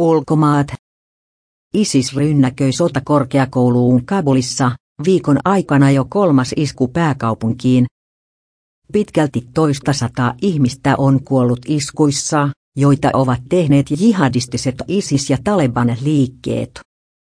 Ulkomaat. ISIS rynnäköi sotakorkeakouluun Kabulissa, viikon aikana jo kolmas isku pääkaupunkiin. Pitkälti toista sataa ihmistä on kuollut iskuissa, joita ovat tehneet jihadistiset ISIS- ja Taleban liikkeet.